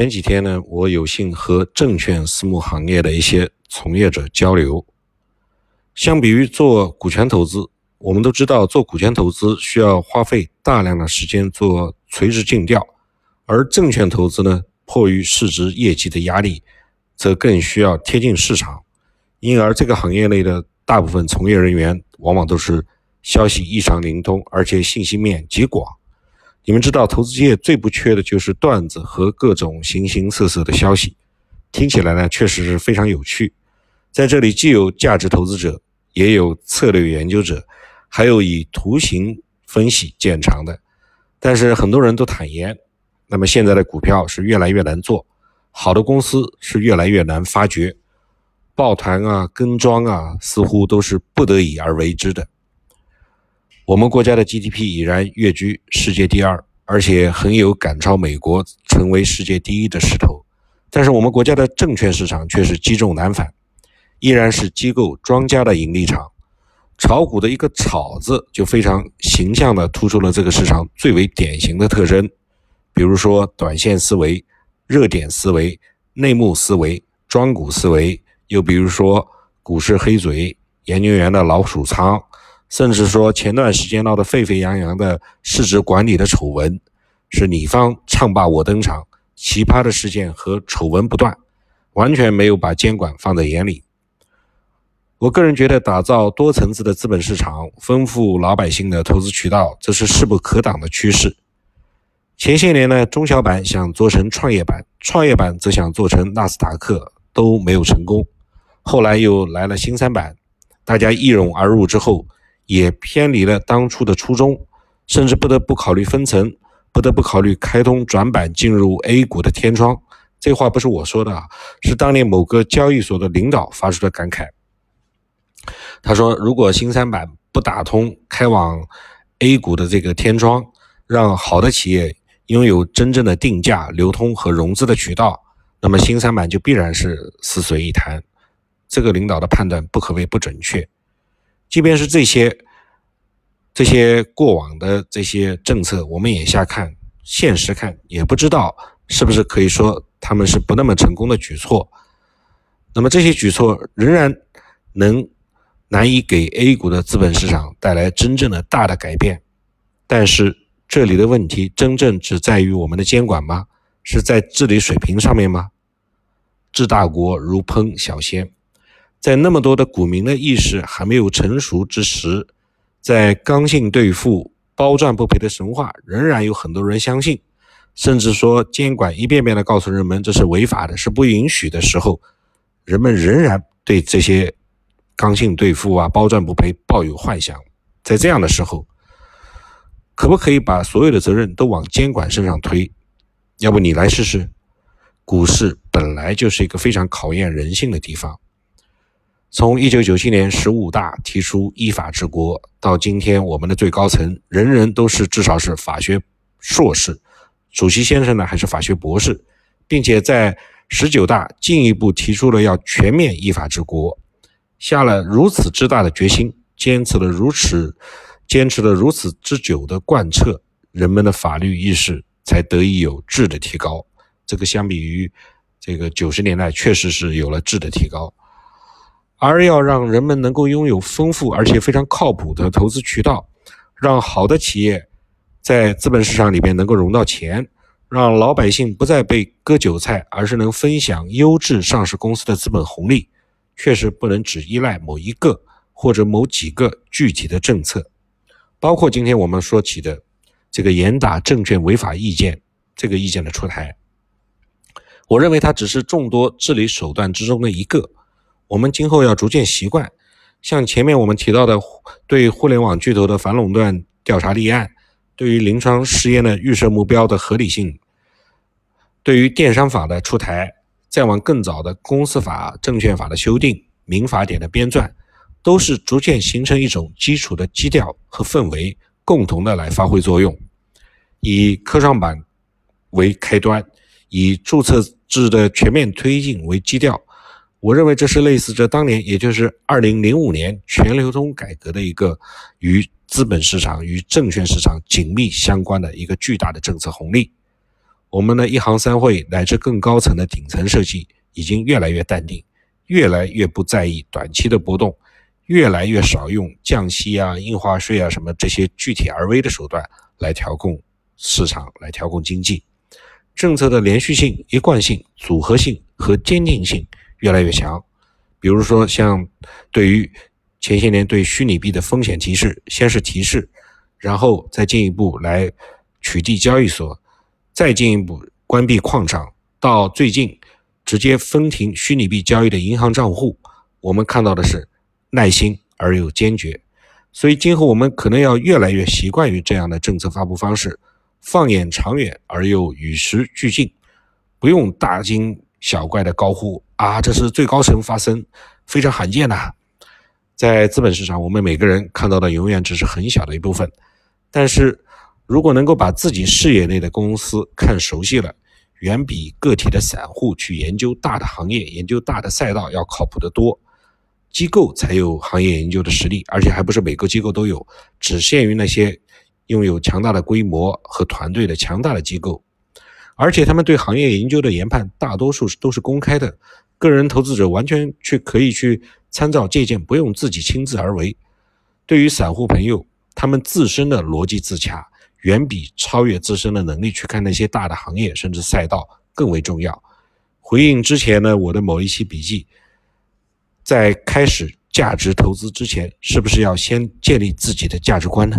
前几天呢，我有幸和证券私募行业的一些从业者交流。相比于做股权投资，我们都知道做股权投资需要花费大量的时间做垂直尽调，而证券投资呢，迫于市值业绩的压力，则更需要贴近市场。因而，这个行业内的大部分从业人员往往都是消息异常灵通，而且信息面极广。你们知道，投资界最不缺的就是段子和各种形形色色的消息，听起来呢确实是非常有趣。在这里，既有价值投资者，也有策略研究者，还有以图形分析见长的。但是很多人都坦言，那么现在的股票是越来越难做，好的公司是越来越难发掘，抱团啊、跟庄啊，似乎都是不得已而为之的。我们国家的 GDP 已然跃居世界第二，而且很有赶超美国成为世界第一的势头。但是我们国家的证券市场却是积重难返，依然是机构庄家的盈利场。炒股的一个“炒”字就非常形象地突出了这个市场最为典型的特征，比如说短线思维、热点思维、内幕思维、庄股思维，又比如说股市黑嘴、研究员的老鼠仓。甚至说，前段时间闹得沸沸扬扬的市值管理的丑闻，是你方唱罢我登场，奇葩的事件和丑闻不断，完全没有把监管放在眼里。我个人觉得，打造多层次的资本市场，丰富老百姓的投资渠道，这是势不可挡的趋势。前些年呢，中小板想做成创业板，创业板则想做成纳斯达克，都没有成功。后来又来了新三板，大家一拥而入之后。也偏离了当初的初衷，甚至不得不考虑分层，不得不考虑开通转板进入 A 股的天窗。这话不是我说的啊，是当年某个交易所的领导发出的感慨。他说：“如果新三板不打通开往 A 股的这个天窗，让好的企业拥有真正的定价、流通和融资的渠道，那么新三板就必然是死水一潭。”这个领导的判断不可谓不准确。即便是这些这些过往的这些政策，我们眼下看、现实看，也不知道是不是可以说他们是不那么成功的举措。那么这些举措仍然能难以给 A 股的资本市场带来真正的大的改变。但是这里的问题真正只在于我们的监管吗？是在治理水平上面吗？治大国如烹小鲜。在那么多的股民的意识还没有成熟之时，在刚性兑付、包赚不赔的神话仍然有很多人相信，甚至说监管一遍遍地告诉人们这是违法的、是不允许的时候，人们仍然对这些刚性兑付啊、包赚不赔抱有幻想。在这样的时候，可不可以把所有的责任都往监管身上推？要不你来试试？股市本来就是一个非常考验人性的地方。从一九九七年十五大提出依法治国，到今天我们的最高层人人都是至少是法学硕士，主席先生呢还是法学博士，并且在十九大进一步提出了要全面依法治国，下了如此之大的决心，坚持了如此坚持了如此之久的贯彻，人们的法律意识才得以有质的提高。这个相比于这个九十年代，确实是有了质的提高。而要让人们能够拥有丰富而且非常靠谱的投资渠道，让好的企业在资本市场里边能够融到钱，让老百姓不再被割韭菜，而是能分享优质上市公司的资本红利，确实不能只依赖某一个或者某几个具体的政策，包括今天我们说起的这个严打证券违法意见这个意见的出台，我认为它只是众多治理手段之中的一个。我们今后要逐渐习惯，像前面我们提到的，对互联网巨头的反垄断调查立案，对于临床试验的预设目标的合理性，对于电商法的出台，再往更早的公司法、证券法的修订、民法典的编撰，都是逐渐形成一种基础的基调和氛围，共同的来发挥作用，以科创板为开端，以注册制的全面推进为基调。我认为这是类似着当年，也就是二零零五年全流通改革的一个与资本市场与证券市场紧密相关的一个巨大的政策红利。我们的一行三会乃至更高层的顶层设计已经越来越淡定，越来越不在意短期的波动，越来越少用降息啊、印花税啊什么这些具体而微的手段来调控市场、来调控经济。政策的连续性、一贯性、组合性和坚定性越来越强。比如说，像对于前些年对虚拟币的风险提示，先是提示，然后再进一步来取缔交易所，再进一步关闭矿场，到最近直接封停虚拟币交易的银行账户，我们看到的是耐心而又坚决。所以，今后我们可能要越来越习惯于这样的政策发布方式。放眼长远而又与时俱进，不用大惊小怪的高呼啊，这是最高层发生，非常罕见呐。在资本市场，我们每个人看到的永远只是很小的一部分，但是如果能够把自己视野内的公司看熟悉了，远比个体的散户去研究大的行业、研究大的赛道要靠谱得多。机构才有行业研究的实力，而且还不是每个机构都有，只限于那些。拥有强大的规模和团队的强大的机构，而且他们对行业研究的研判大多数都是公开的，个人投资者完全去可以去参照借鉴，不用自己亲自而为。对于散户朋友，他们自身的逻辑自洽远比超越自身的能力去看那些大的行业甚至赛道更为重要。回应之前呢，我的某一期笔记，在开始价值投资之前，是不是要先建立自己的价值观呢？